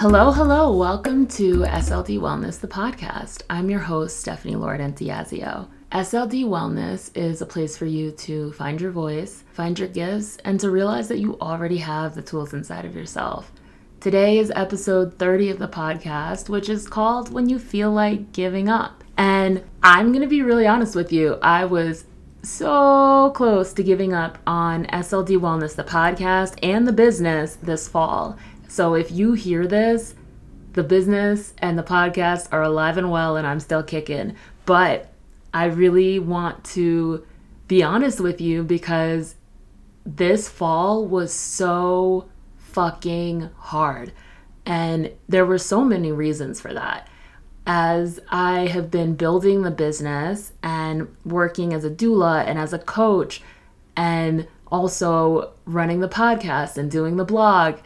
Hello, hello. Welcome to SLD Wellness, the podcast. I'm your host, Stephanie Lord. SLD Wellness is a place for you to find your voice, find your gifts, and to realize that you already have the tools inside of yourself. Today is episode 30 of the podcast, which is called When You Feel Like Giving Up. And I'm going to be really honest with you. I was so close to giving up on SLD Wellness, the podcast, and the business this fall. So if you hear this, the business and the podcast are alive and well, and I'm still kicking. But I really want to be honest with you because this fall was so fucking hard. And there were so many reasons for that. As I have been building the business and working as a doula and as a coach, and also running the podcast and doing the blog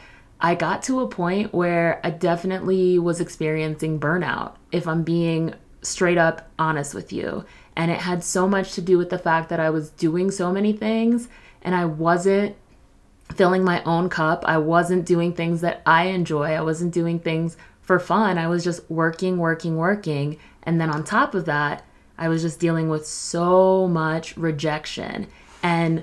I got to a point where I definitely was experiencing burnout, if I'm being straight up honest with you. And it had so much to do with the fact that I was doing so many things and I wasn't filling my own cup. I wasn't doing things that I enjoy. I wasn't doing things for fun. I was just working, working, working. And then on top of that, I was just dealing with so much rejection. And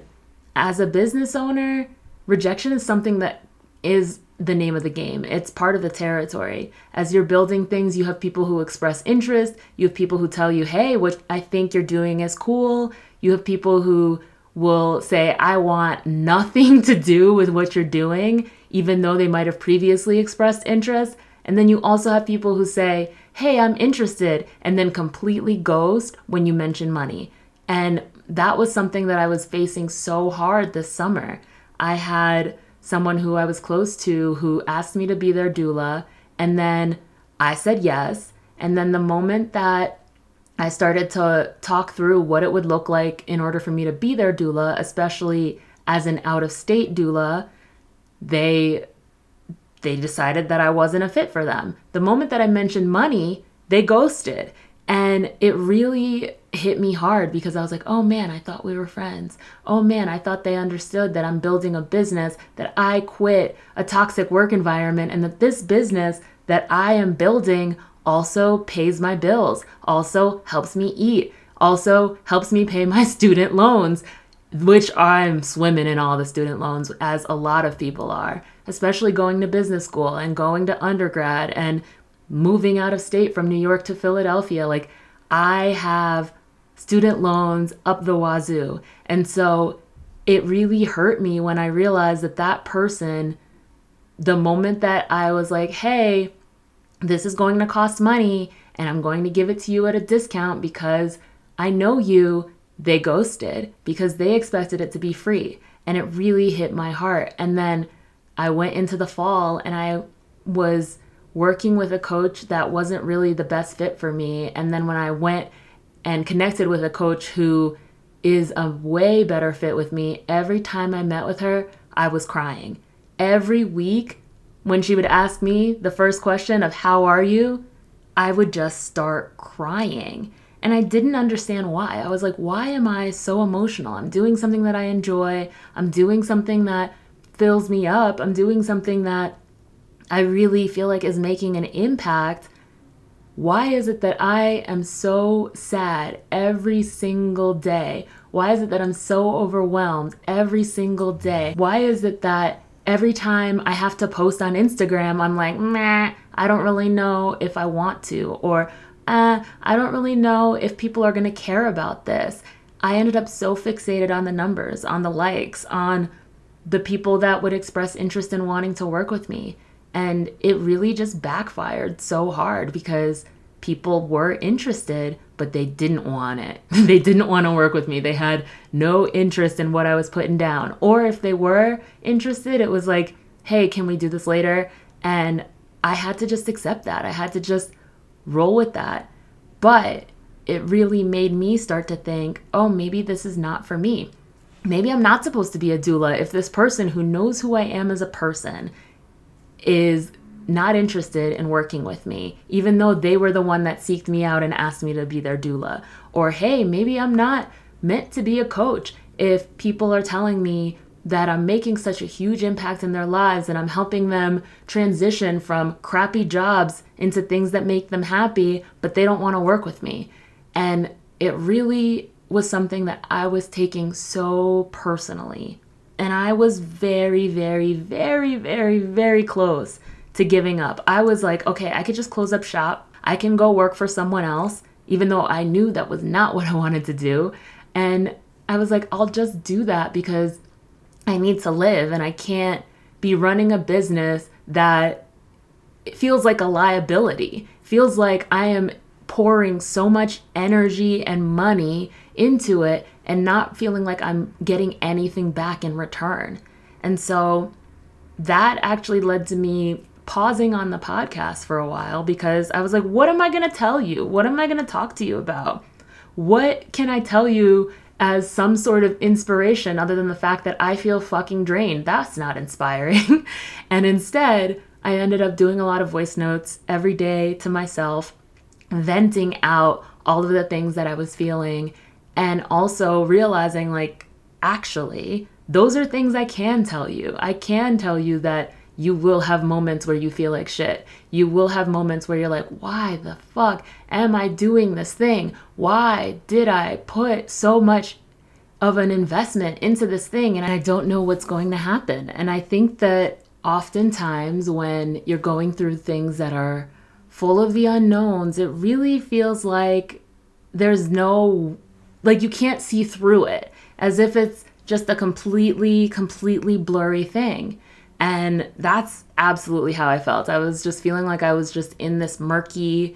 as a business owner, rejection is something that is the name of the game. It's part of the territory. As you're building things, you have people who express interest. You have people who tell you, hey, what I think you're doing is cool. You have people who will say, I want nothing to do with what you're doing, even though they might have previously expressed interest. And then you also have people who say, hey, I'm interested, and then completely ghost when you mention money. And that was something that I was facing so hard this summer. I had someone who I was close to who asked me to be their doula. And then I said yes. And then the moment that I started to talk through what it would look like in order for me to be their doula, especially as an out of state doula, they they decided that I wasn't a fit for them. The moment that I mentioned money, they ghosted. And it really hit me hard because I was like, oh man, I thought we were friends. Oh man, I thought they understood that I'm building a business, that I quit a toxic work environment, and that this business that I am building also pays my bills, also helps me eat, also helps me pay my student loans, which I'm swimming in all the student loans, as a lot of people are, especially going to business school and going to undergrad and moving out of state from New York to Philadelphia. Like, I have student loans up the wazoo. And so it really hurt me when I realized that that person, the moment that I was like, hey, this is going to cost money and I'm going to give it to you at a discount because I know you, they ghosted because they expected it to be free. And it really hit my heart. And then I went into the fall and I was working with a coach that wasn't really the best fit for me. And then when I went and connected with a coach who is a way better fit with me, every time I met with her, I was crying. Every week, when she would ask me the first question of, How are you? I would just start crying. And I didn't understand why. I was like, Why am I so emotional? I'm doing something that I enjoy, I'm doing something that fills me up, I'm doing something that I really feel like is making an impact, why is it that I am so sad every single day? Why is it that I'm so overwhelmed every single day? Why is it that every time I have to post on Instagram, I'm like, meh, I don't really know if I want to, or uh, I don't really know if people are gonna care about this. I ended up so fixated on the numbers, on the likes, on the people that would express interest in wanting to work with me. And it really just backfired so hard because people were interested, but they didn't want it. they didn't want to work with me. They had no interest in what I was putting down. Or if they were interested, it was like, hey, can we do this later? And I had to just accept that. I had to just roll with that. But it really made me start to think, oh, maybe this is not for me. Maybe I'm not supposed to be a doula if this person who knows who I am as a person is not interested in working with me, even though they were the one that seeked me out and asked me to be their doula. Or, hey, maybe I'm not meant to be a coach if people are telling me that I'm making such a huge impact in their lives and I'm helping them transition from crappy jobs into things that make them happy, but they don't want to work with me. And it really was something that I was taking so personally. And I was very, very, very, very, very close to giving up. I was like, okay, I could just close up shop. I can go work for someone else, even though I knew that was not what I wanted to do. And I was like, I'll just do that because I need to live and I can't be running a business that feels like a liability. Feels like I am pouring so much energy and money into it and not feeling like I'm getting anything back in return. And so that actually led to me pausing on the podcast for a while because I was like, what am I going to tell you? What am I going to talk to you about? What can I tell you as some sort of inspiration other than the fact that I feel fucking drained. That's not inspiring. and instead, I ended up doing a lot of voice notes every day to myself, venting out all of the things that I was feeling, and also realizing, like, actually, those are things I can tell you. I can tell you that you will have moments where you feel like shit. You will have moments where you're like, why the fuck am I doing this thing? Why did I put so much of an investment into this thing and I don't know what's going to happen? And I think that oftentimes when you're going through things that are full of the unknowns, it really feels like there's no, like you can't see through it, as if it's just a completely, completely blurry thing. And that's absolutely how I felt. I was just feeling like I was just in this murky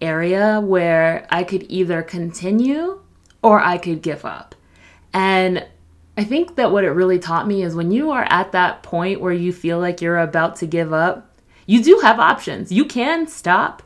area where I could either continue or I could give up. And I think that what it really taught me is when you are at that point where you feel like you're about to give up, you do have options. You can stop,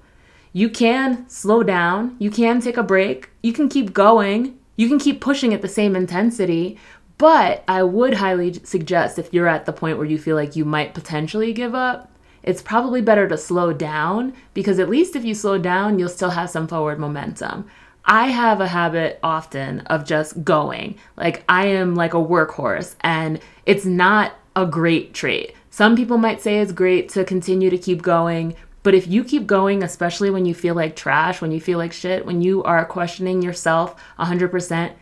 you can slow down, you can take a break, you can keep going, you can keep pushing at the same intensity, but I would highly suggest if you're at the point where you feel like you might potentially give up, it's probably better to slow down because at least if you slow down, you'll still have some forward momentum. I have a habit often of just going. Like I am like a workhorse and it's not a great trait. Some people might say it's great to continue to keep going, but if you keep going, especially when you feel like trash, when you feel like shit, when you are questioning yourself 100%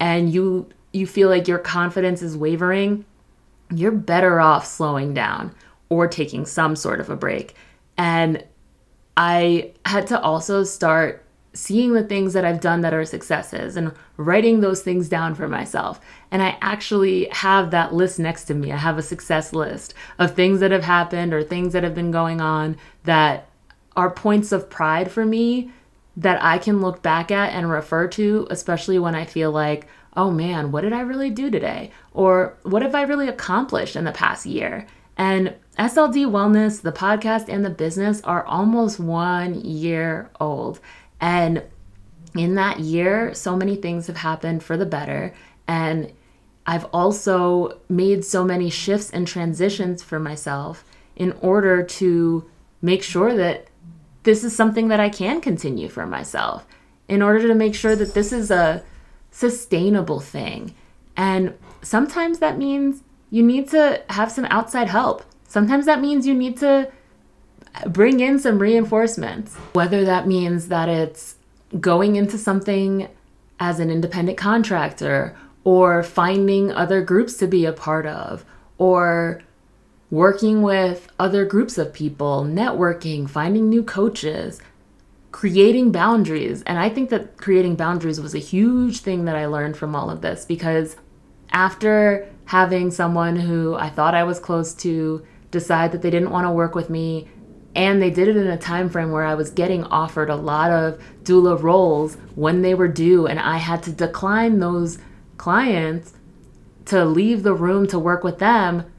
and you you feel like your confidence is wavering, you're better off slowing down or taking some sort of a break. And I had to also start seeing the things that I've done that are successes and writing those things down for myself. And I actually have that list next to me. I have a success list of things that have happened or things that have been going on that are points of pride for me that I can look back at and refer to, especially when I feel like, oh man, what did I really do today? Or what have I really accomplished in the past year? And SLD Wellness, the podcast, and the business are almost one year old. And in that year, so many things have happened for the better. And I've also made so many shifts and transitions for myself in order to make sure that this is something that I can continue for myself, in order to make sure that this is a sustainable thing. And sometimes that means you need to have some outside help. Sometimes that means you need to bring in some reinforcements, whether that means that it's going into something as an independent contractor or finding other groups to be a part of or working with other groups of people, networking, finding new coaches, creating boundaries. And I think that creating boundaries was a huge thing that I learned from all of this because after having someone who I thought I was close to decide that they didn't want to work with me and they did it in a time frame where I was getting offered a lot of doula roles when they were due and I had to decline those clients to leave the room to work with them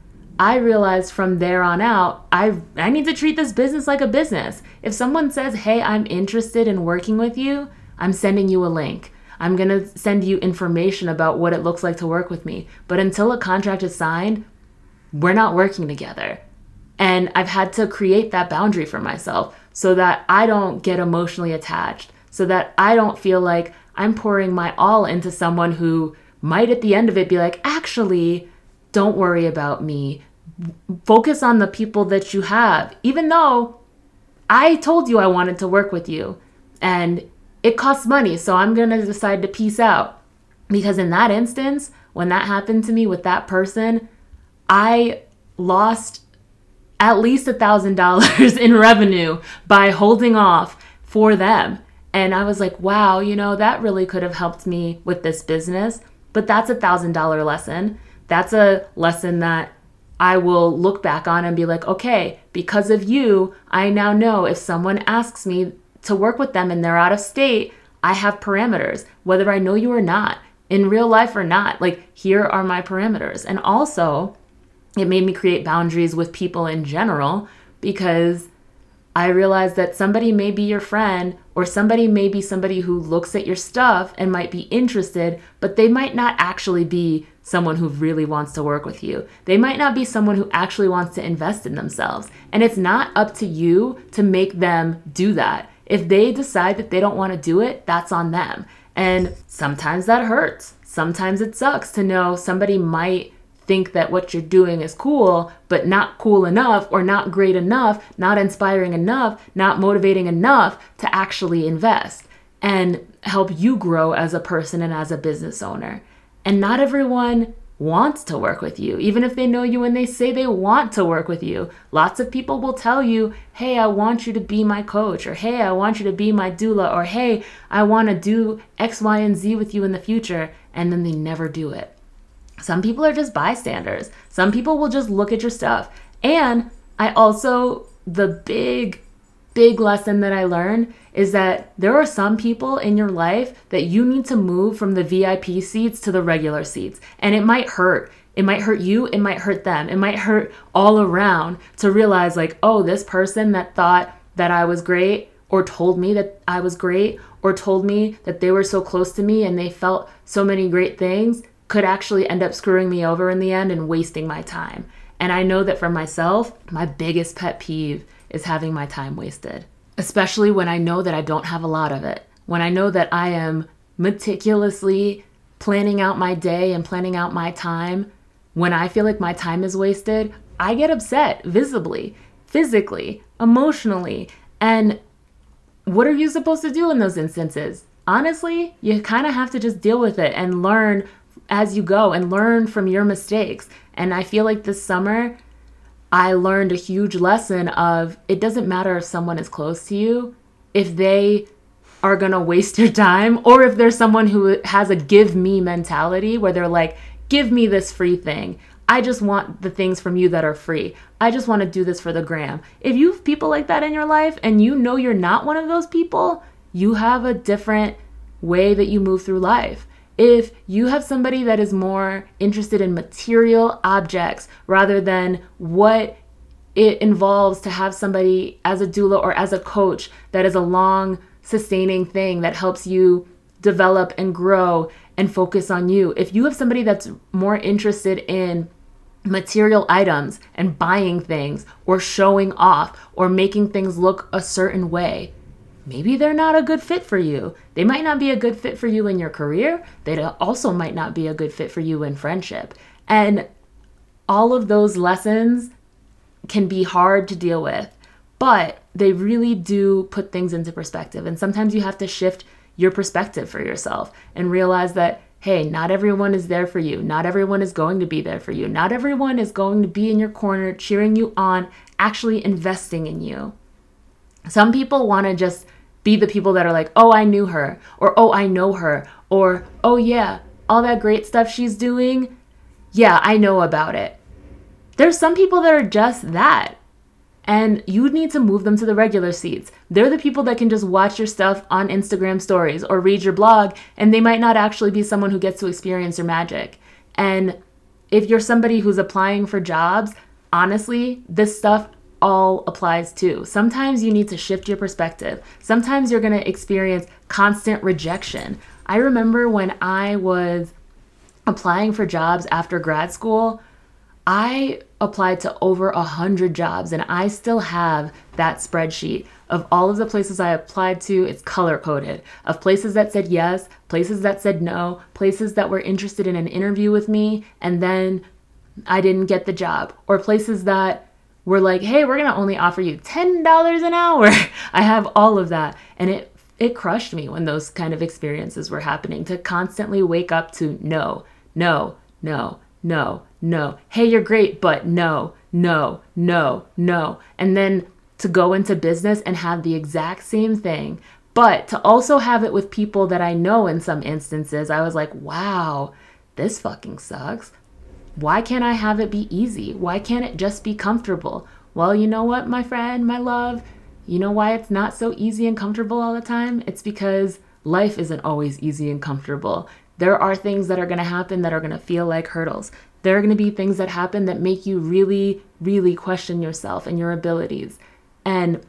I realized from there on out, I I need to treat this business like a business. If someone says, "Hey, I'm interested in working with you," I'm sending you a link. I'm going to send you information about what it looks like to work with me. But until a contract is signed, we're not working together. And I've had to create that boundary for myself so that I don't get emotionally attached, so that I don't feel like I'm pouring my all into someone who might at the end of it be like, actually, don't worry about me. Focus on the people that you have, even though I told you I wanted to work with you and it costs money, so I'm going to decide to peace out. Because in that instance, when that happened to me with that person, I lost at least a thousand dollars in revenue by holding off for them. And I was like, wow, you know, that really could have helped me with this business. But that's a thousand dollar lesson. That's a lesson that I will look back on and be like, okay, because of you, I now know if someone asks me to work with them and they're out of state, I have parameters, whether I know you or not, in real life or not. Like, here are my parameters. And also, it made me create boundaries with people in general because I realized that somebody may be your friend or somebody may be somebody who looks at your stuff and might be interested, but they might not actually be someone who really wants to work with you. They might not be someone who actually wants to invest in themselves. And it's not up to you to make them do that. If they decide that they don't want to do it, that's on them. And sometimes that hurts. Sometimes it sucks to know somebody might think that what you're doing is cool, but not cool enough, or not great enough, not inspiring enough, not motivating enough to actually invest and help you grow as a person and as a business owner. And not everyone wants to work with you, even if they know you and they say they want to work with you. Lots of people will tell you, hey, I want you to be my coach, or hey, I want you to be my doula, or hey, I want to do X, Y, and Z with you in the future. And then they never do it. Some people are just bystanders. Some people will just look at your stuff. And I also, the big, big lesson that I learned is that there are some people in your life that you need to move from the VIP seats to the regular seats. And it might hurt. It might hurt you, it might hurt them, it might hurt all around to realize, like, oh, this person that thought that I was great or told me that I was great or told me that they were so close to me and they felt so many great things could actually end up screwing me over in the end and wasting my time. And I know that for myself, my biggest pet peeve is having my time wasted, especially when I know that I don't have a lot of it. When I know that I am meticulously planning out my day and planning out my time, when I feel like my time is wasted, I get upset visibly, physically, emotionally. And what are you supposed to do in those instances? Honestly, you kind of have to just deal with it and learn as you go and learn from your mistakes. And I feel like this summer, I learned a huge lesson of it doesn't matter if someone is close to you, if they are going to waste your time, or if there's someone who has a give me mentality where they're like, give me this free thing. I just want the things from you that are free. I just want to do this for the gram. If you have people like that in your life and you know you're not one of those people, you have a different way that you move through life. If you have somebody that is more interested in material objects rather than what it involves to have somebody as a doula or as a coach that is a long sustaining thing that helps you develop and grow and focus on you. If you have somebody that's more interested in material items and buying things or showing off or making things look a certain way, maybe they're not a good fit for you. They might not be a good fit for you in your career. They also might not be a good fit for you in friendship. And all of those lessons can be hard to deal with, but they really do put things into perspective. And sometimes you have to shift your perspective for yourself and realize that, hey, not everyone is there for you. Not everyone is going to be there for you. Not everyone is going to be in your corner, cheering you on, actually investing in you. Some people want to just be the people that are like, oh, I knew her, or oh, I know her, or oh, yeah, all that great stuff she's doing. Yeah, I know about it. There's some people that are just that. And you need to move them to the regular seats. They're the people that can just watch your stuff on Instagram stories or read your blog, and they might not actually be someone who gets to experience your magic. And if you're somebody who's applying for jobs, honestly, this stuff all applies too. Sometimes you need to shift your perspective. Sometimes you're going to experience constant rejection. I remember when I was applying for jobs after grad school, I applied to over a hundred jobs and I still have that spreadsheet of all of the places I applied to. It's color coded of places that said yes, places that said no, places that were interested in an interview with me, and then I didn't get the job, or places that were like, hey, we're gonna only offer you $10 an hour. I have all of that. And it it crushed me when those kind of experiences were happening to constantly wake up to no, no, no, no, no. Hey, you're great, but no, no, no, no. And then to go into business and have the exact same thing, but to also have it with people that I know in some instances, I was like, wow, this fucking sucks. Why can't I have it be easy? Why can't it just be comfortable? Well, you know what, my friend, my love? You know why it's not so easy and comfortable all the time? It's because life isn't always easy and comfortable. There are things that are going to happen that are going to feel like hurdles. There are going to be things that happen that make you really, really question yourself and your abilities. And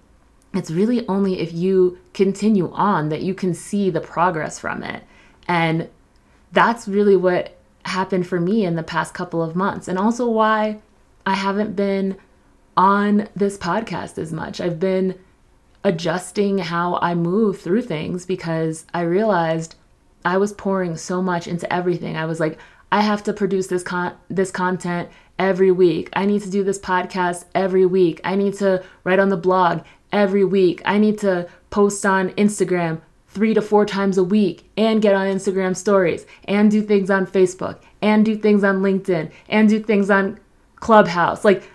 it's really only if you continue on that you can see the progress from it. And that's really what happened for me in the past couple of months, and also why I haven't been on this podcast as much. I've been adjusting how I move through things because I realized I was pouring so much into everything. I was like, I have to produce this con this content every week. I need to do this podcast every week. I need to write on the blog every week. I need to post on Instagram three to four times a week and get on Instagram stories and do things on Facebook and do things on LinkedIn and do things on Clubhouse. Like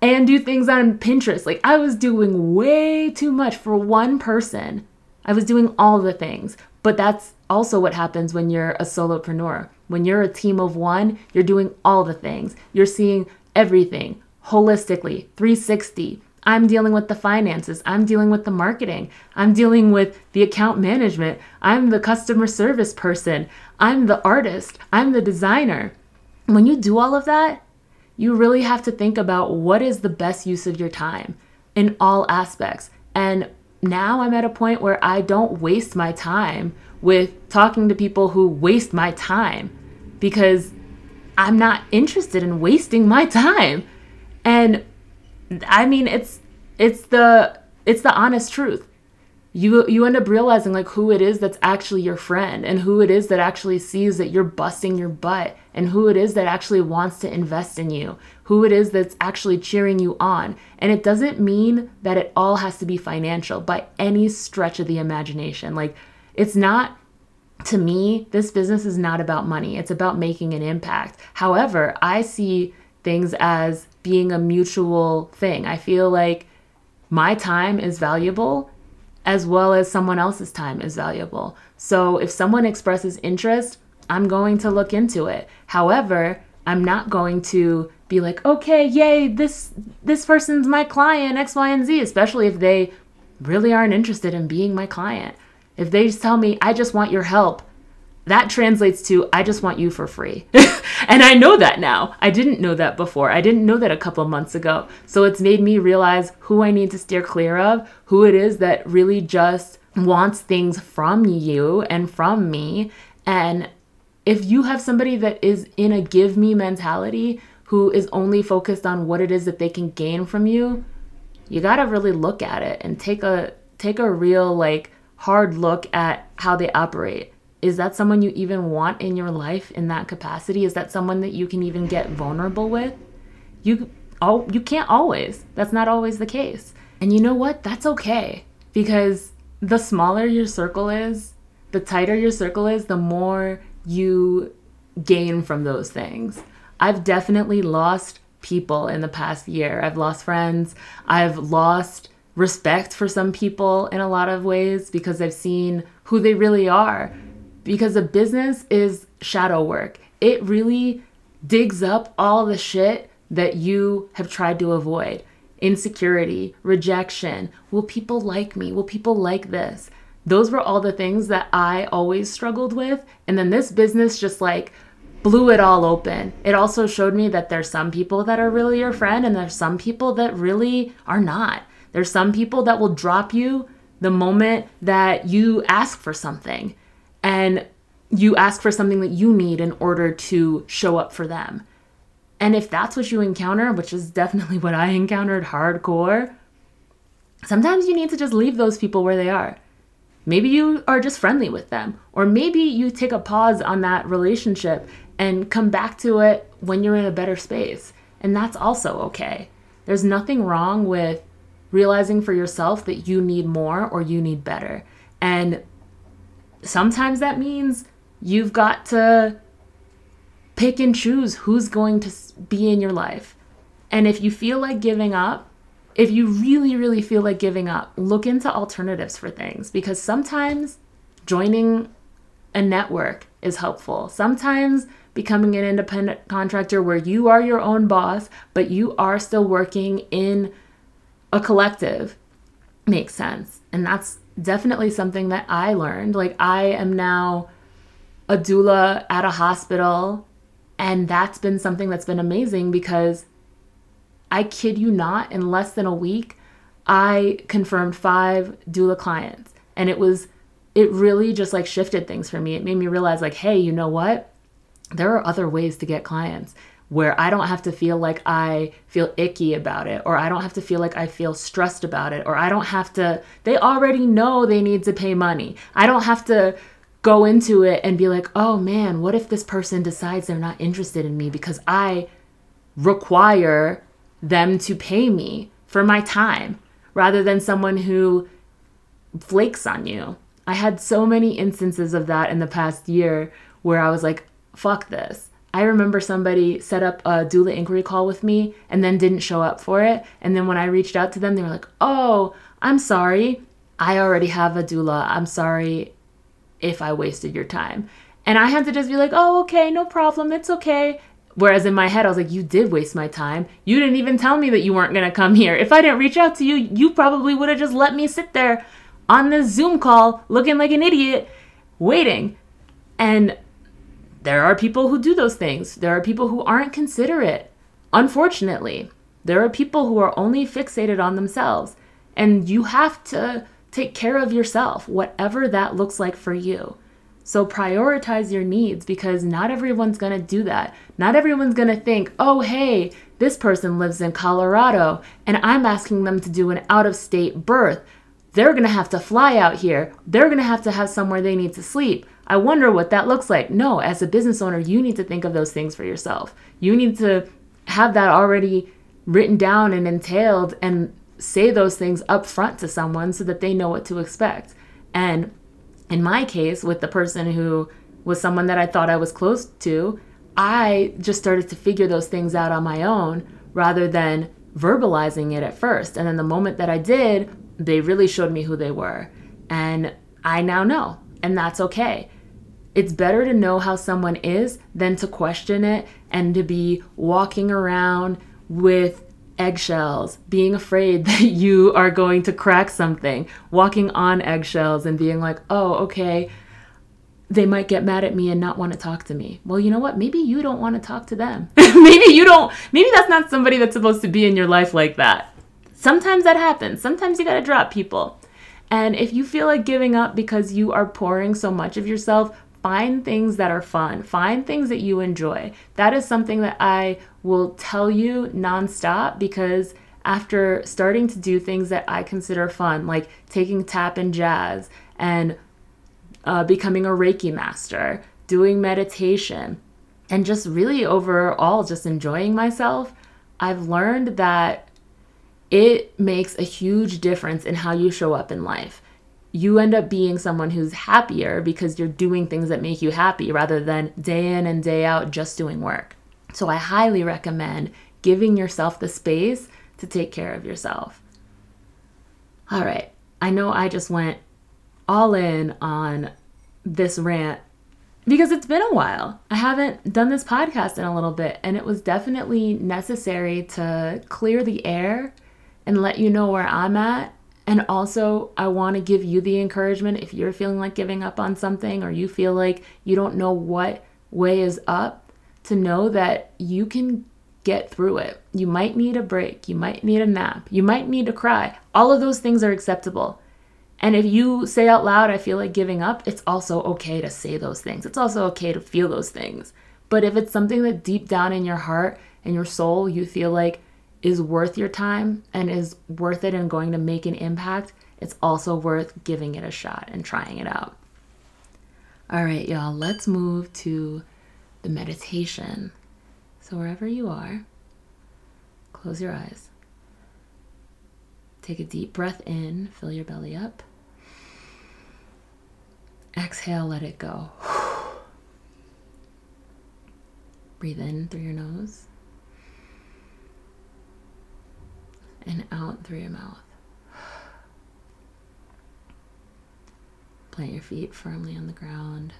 and do things on Pinterest. Like I was doing way too much for one person. I was doing all the things. But that's also what happens when you're a solopreneur. When you're a team of one, you're doing all the things. You're seeing everything holistically, 360. I'm dealing with the finances. I'm dealing with the marketing. I'm dealing with the account management. I'm the customer service person. I'm the artist. I'm the designer. When you do all of that, you really have to think about what is the best use of your time in all aspects. And now I'm at a point where I don't waste my time with talking to people who waste my time because I'm not interested in wasting my time. And I mean it's it's the it's the honest truth. You you end up realizing like who it is that's actually your friend and who it is that actually sees that you're busting your butt and who it is that actually wants to invest in you who it is that's actually cheering you on. And it doesn't mean that it all has to be financial by any stretch of the imagination. Like it's not to me this business is not about money. It's about making an impact. However i see things as being a mutual thing i feel like my time is valuable as well as someone else's time is valuable. So if someone expresses interest, I'm going to look into it. However, I'm not going to be like, "Okay, yay, this this person's my client X, Y, and Z," especially if they really aren't interested in being my client. If they just tell me, "I just want your help." That translates to I just want you for free. and I know that now. I didn't know that before. I didn't know that a couple months ago. So it's made me realize who I need to steer clear of, who it is that really just wants things from you and from me. And if you have somebody that is in a give me mentality, who is only focused on what it is that they can gain from you, you got to really look at it and take a take a real like hard look at how they operate is that someone you even want in your life in that capacity? Is that someone that you can even get vulnerable with? You oh, you can't always. That's not always the case. And you know what? That's okay because the smaller your circle is, the tighter your circle is, the more you gain from those things. I've definitely lost people in the past year. I've lost friends. I've lost respect for some people in a lot of ways because I've seen who they really are because a business is shadow work. It really digs up all the shit that you have tried to avoid insecurity, rejection. Will people like me? Will people like this? Those were all the things that I always struggled with. And then this business just like blew it all open. It also showed me that there's some people that are really your friend and there's some people that really are not. There's some people that will drop you the moment that you ask for something and you ask for something that you need in order to show up for them. And if that's what you encounter, which is definitely what I encountered hardcore, sometimes you need to just leave those people where they are. Maybe you are just friendly with them, or maybe you take a pause on that relationship and come back to it when you're in a better space. And that's also okay. There's nothing wrong with realizing for yourself that you need more or you need better. And sometimes that means you've got to pick and choose who's going to be in your life. And if you feel like giving up, if you really, really feel like giving up, look into alternatives for things because sometimes joining a network is helpful. Sometimes becoming an independent contractor where you are your own boss, but you are still working in a collective makes sense. And that's definitely something that I learned. Like, I am now a doula at a hospital, and that's been something that's been amazing because I kid you not, in less than a week, I confirmed five doula clients. And it was, it really just like shifted things for me. It made me realize, like, hey, you know what? There are other ways to get clients where I don't have to feel like I feel icky about it, or I don't have to feel like I feel stressed about it, or I don't have to, they already know they need to pay money. I don't have to go into it and be like, oh man, what if this person decides they're not interested in me because I require them to pay me for my time rather than someone who flakes on you. I had so many instances of that in the past year where I was like, fuck this. I remember somebody set up a doula inquiry call with me and then didn't show up for it. And then when I reached out to them, they were like, oh, I'm sorry. I already have a doula. I'm sorry if I wasted your time. And I had to just be like, oh, okay, no problem. It's okay. Whereas in my head, I was like, you did waste my time. You didn't even tell me that you weren't going to come here. If I didn't reach out to you, you probably would have just let me sit there on this Zoom call looking like an idiot, waiting. And there are people who do those things. There are people who aren't considerate. Unfortunately, there are people who are only fixated on themselves. And you have to take care of yourself, whatever that looks like for you. So prioritize your needs because not everyone's going to do that. Not everyone's going to think, oh, hey, this person lives in Colorado and I'm asking them to do an out of state birth. They're going to have to fly out here. They're going to have to have somewhere they need to sleep. I wonder what that looks like. No, as a business owner, you need to think of those things for yourself. You need to have that already written down and entailed and say those things up front to someone so that they know what to expect. And in my case, with the person who was someone that I thought I was close to, I just started to figure those things out on my own rather than verbalizing it at first. And then the moment that I did, they really showed me who they were. And I now know, and that's okay. It's better to know how someone is than to question it and to be walking around with eggshells, being afraid that you are going to crack something, walking on eggshells and being like, oh, okay, they might get mad at me and not want to talk to me. Well, you know what? Maybe you don't want to talk to them. maybe you don't, maybe that's not somebody that's supposed to be in your life like that. Sometimes that happens. Sometimes you got to drop people. And if you feel like giving up because you are pouring so much of yourself, find things that are fun, find things that you enjoy. That is something that I will tell you nonstop because after starting to do things that I consider fun, like taking tap and jazz and uh, becoming a Reiki master, doing meditation, and just really overall just enjoying myself, I've learned that it makes a huge difference in how you show up in life you end up being someone who's happier because you're doing things that make you happy rather than day in and day out just doing work. So I highly recommend giving yourself the space to take care of yourself. All right, I know I just went all in on this rant because it's been a while. I haven't done this podcast in a little bit, and it was definitely necessary to clear the air and let you know where I'm at and also, I want to give you the encouragement if you're feeling like giving up on something or you feel like you don't know what way is up, to know that you can get through it. You might need a break, you might need a nap, you might need to cry. All of those things are acceptable. And if you say out loud, I feel like giving up, it's also okay to say those things. It's also okay to feel those things. But if it's something that deep down in your heart and your soul, you feel like is worth your time and is worth it and going to make an impact, it's also worth giving it a shot and trying it out. All right, y'all, let's move to the meditation. So, wherever you are, close your eyes. Take a deep breath in, fill your belly up. Exhale, let it go. Breathe in through your nose and out through your mouth. Plant your feet firmly on the ground.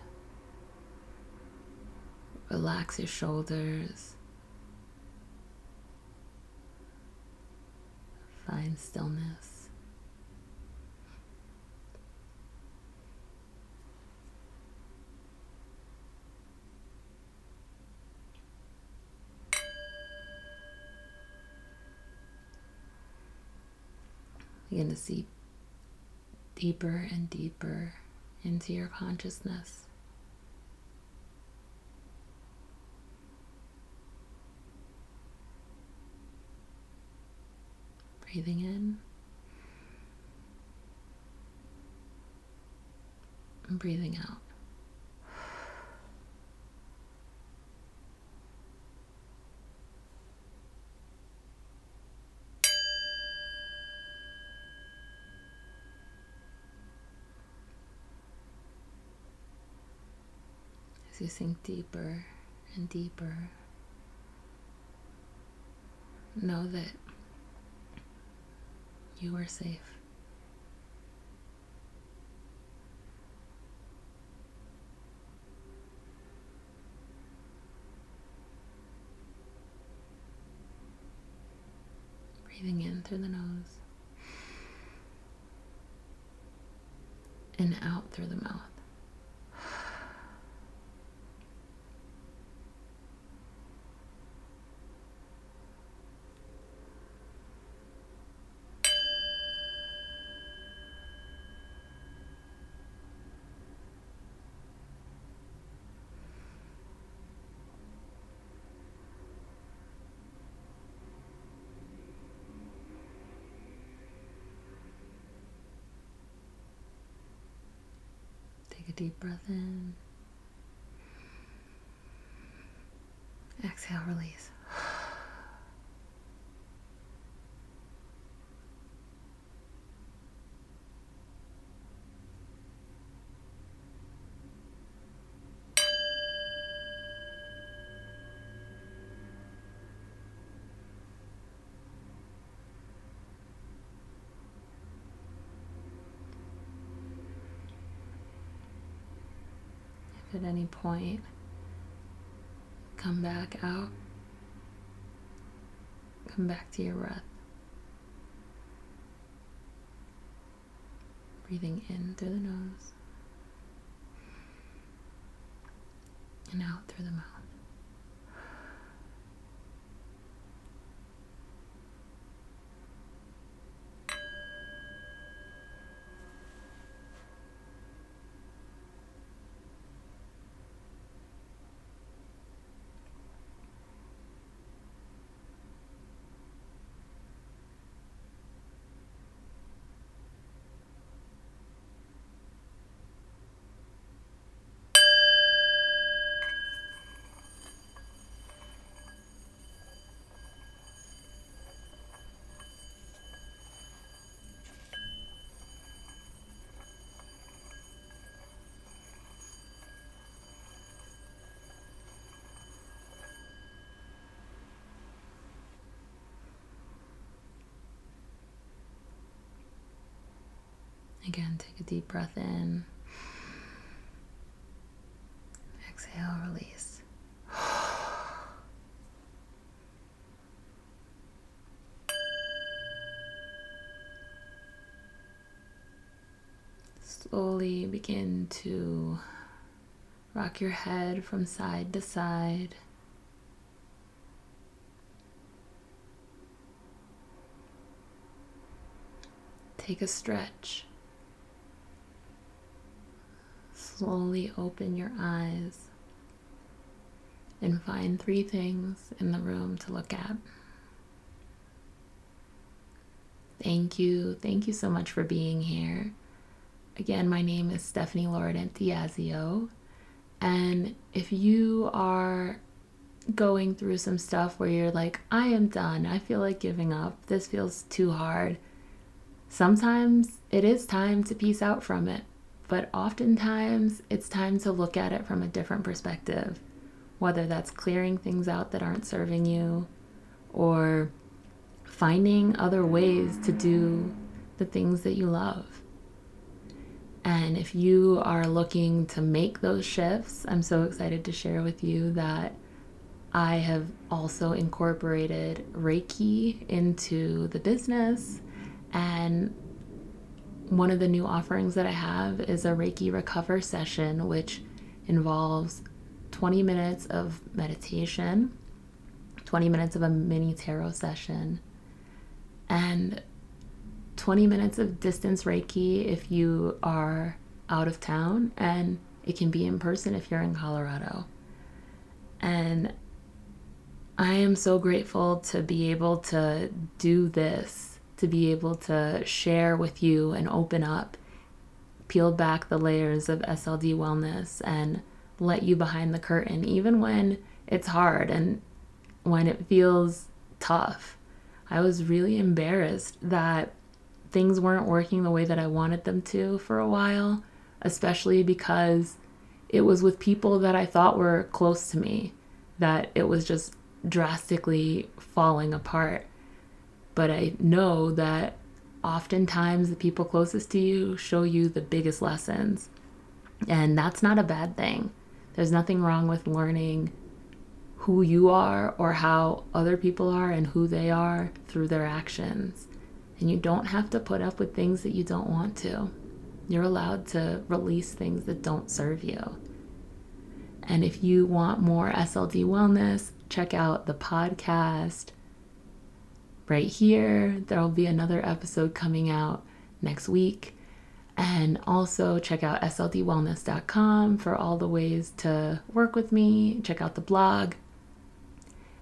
Relax your shoulders. Find stillness. Begin to see deeper and deeper into your consciousness. Breathing in and breathing out. As you sink deeper and deeper, know that you are safe. Breathing in through the nose and out through the mouth. Take a deep breath in. Exhale, release. If at any point come back out, come back to your breath. Breathing in through the nose and out through the mouth. Again, take a deep breath in. Exhale, release. Slowly begin to rock your head from side to side. Take a stretch. Slowly open your eyes and find three things in the room to look at. Thank you. Thank you so much for being here. Again, my name is Stephanie Lord Diazio, And if you are going through some stuff where you're like, I am done, I feel like giving up, this feels too hard, sometimes it is time to peace out from it. But oftentimes it's time to look at it from a different perspective, whether that's clearing things out that aren't serving you or finding other ways to do the things that you love. And if you are looking to make those shifts, I'm so excited to share with you that I have also incorporated Reiki into the business. And one of the new offerings that I have is a Reiki Recover session, which involves 20 minutes of meditation, 20 minutes of a mini tarot session, and 20 minutes of distance Reiki if you are out of town, and it can be in person if you're in Colorado. And I am so grateful to be able to do this, to be able to share with you and open up, peel back the layers of SLD wellness and let you behind the curtain, even when it's hard and when it feels tough. I was really embarrassed that things weren't working the way that I wanted them to for a while, especially because it was with people that I thought were close to me, that it was just drastically falling apart. But I know that oftentimes the people closest to you show you the biggest lessons. And that's not a bad thing. There's nothing wrong with learning who you are or how other people are and who they are through their actions. And you don't have to put up with things that you don't want to. You're allowed to release things that don't serve you. And if you want more SLD wellness, check out the podcast right here. There will be another episode coming out next week. And also check out sldwellness.com for all the ways to work with me. Check out the blog.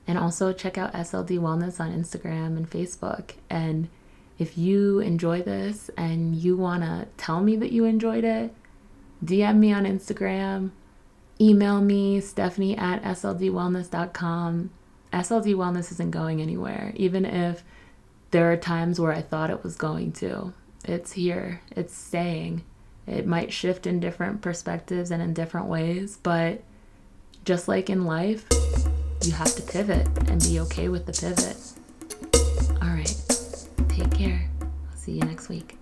And also check out SLD Wellness on Instagram and Facebook. And if you enjoy this and you want to tell me that you enjoyed it, DM me on Instagram email me, stephanie at sldwellness.com. SLD wellness isn't going anywhere, even if there are times where I thought it was going to. It's here, it's staying. It might shift in different perspectives and in different ways, but just like in life, you have to pivot and be okay with the pivot. All right, take care. I'll see you next week.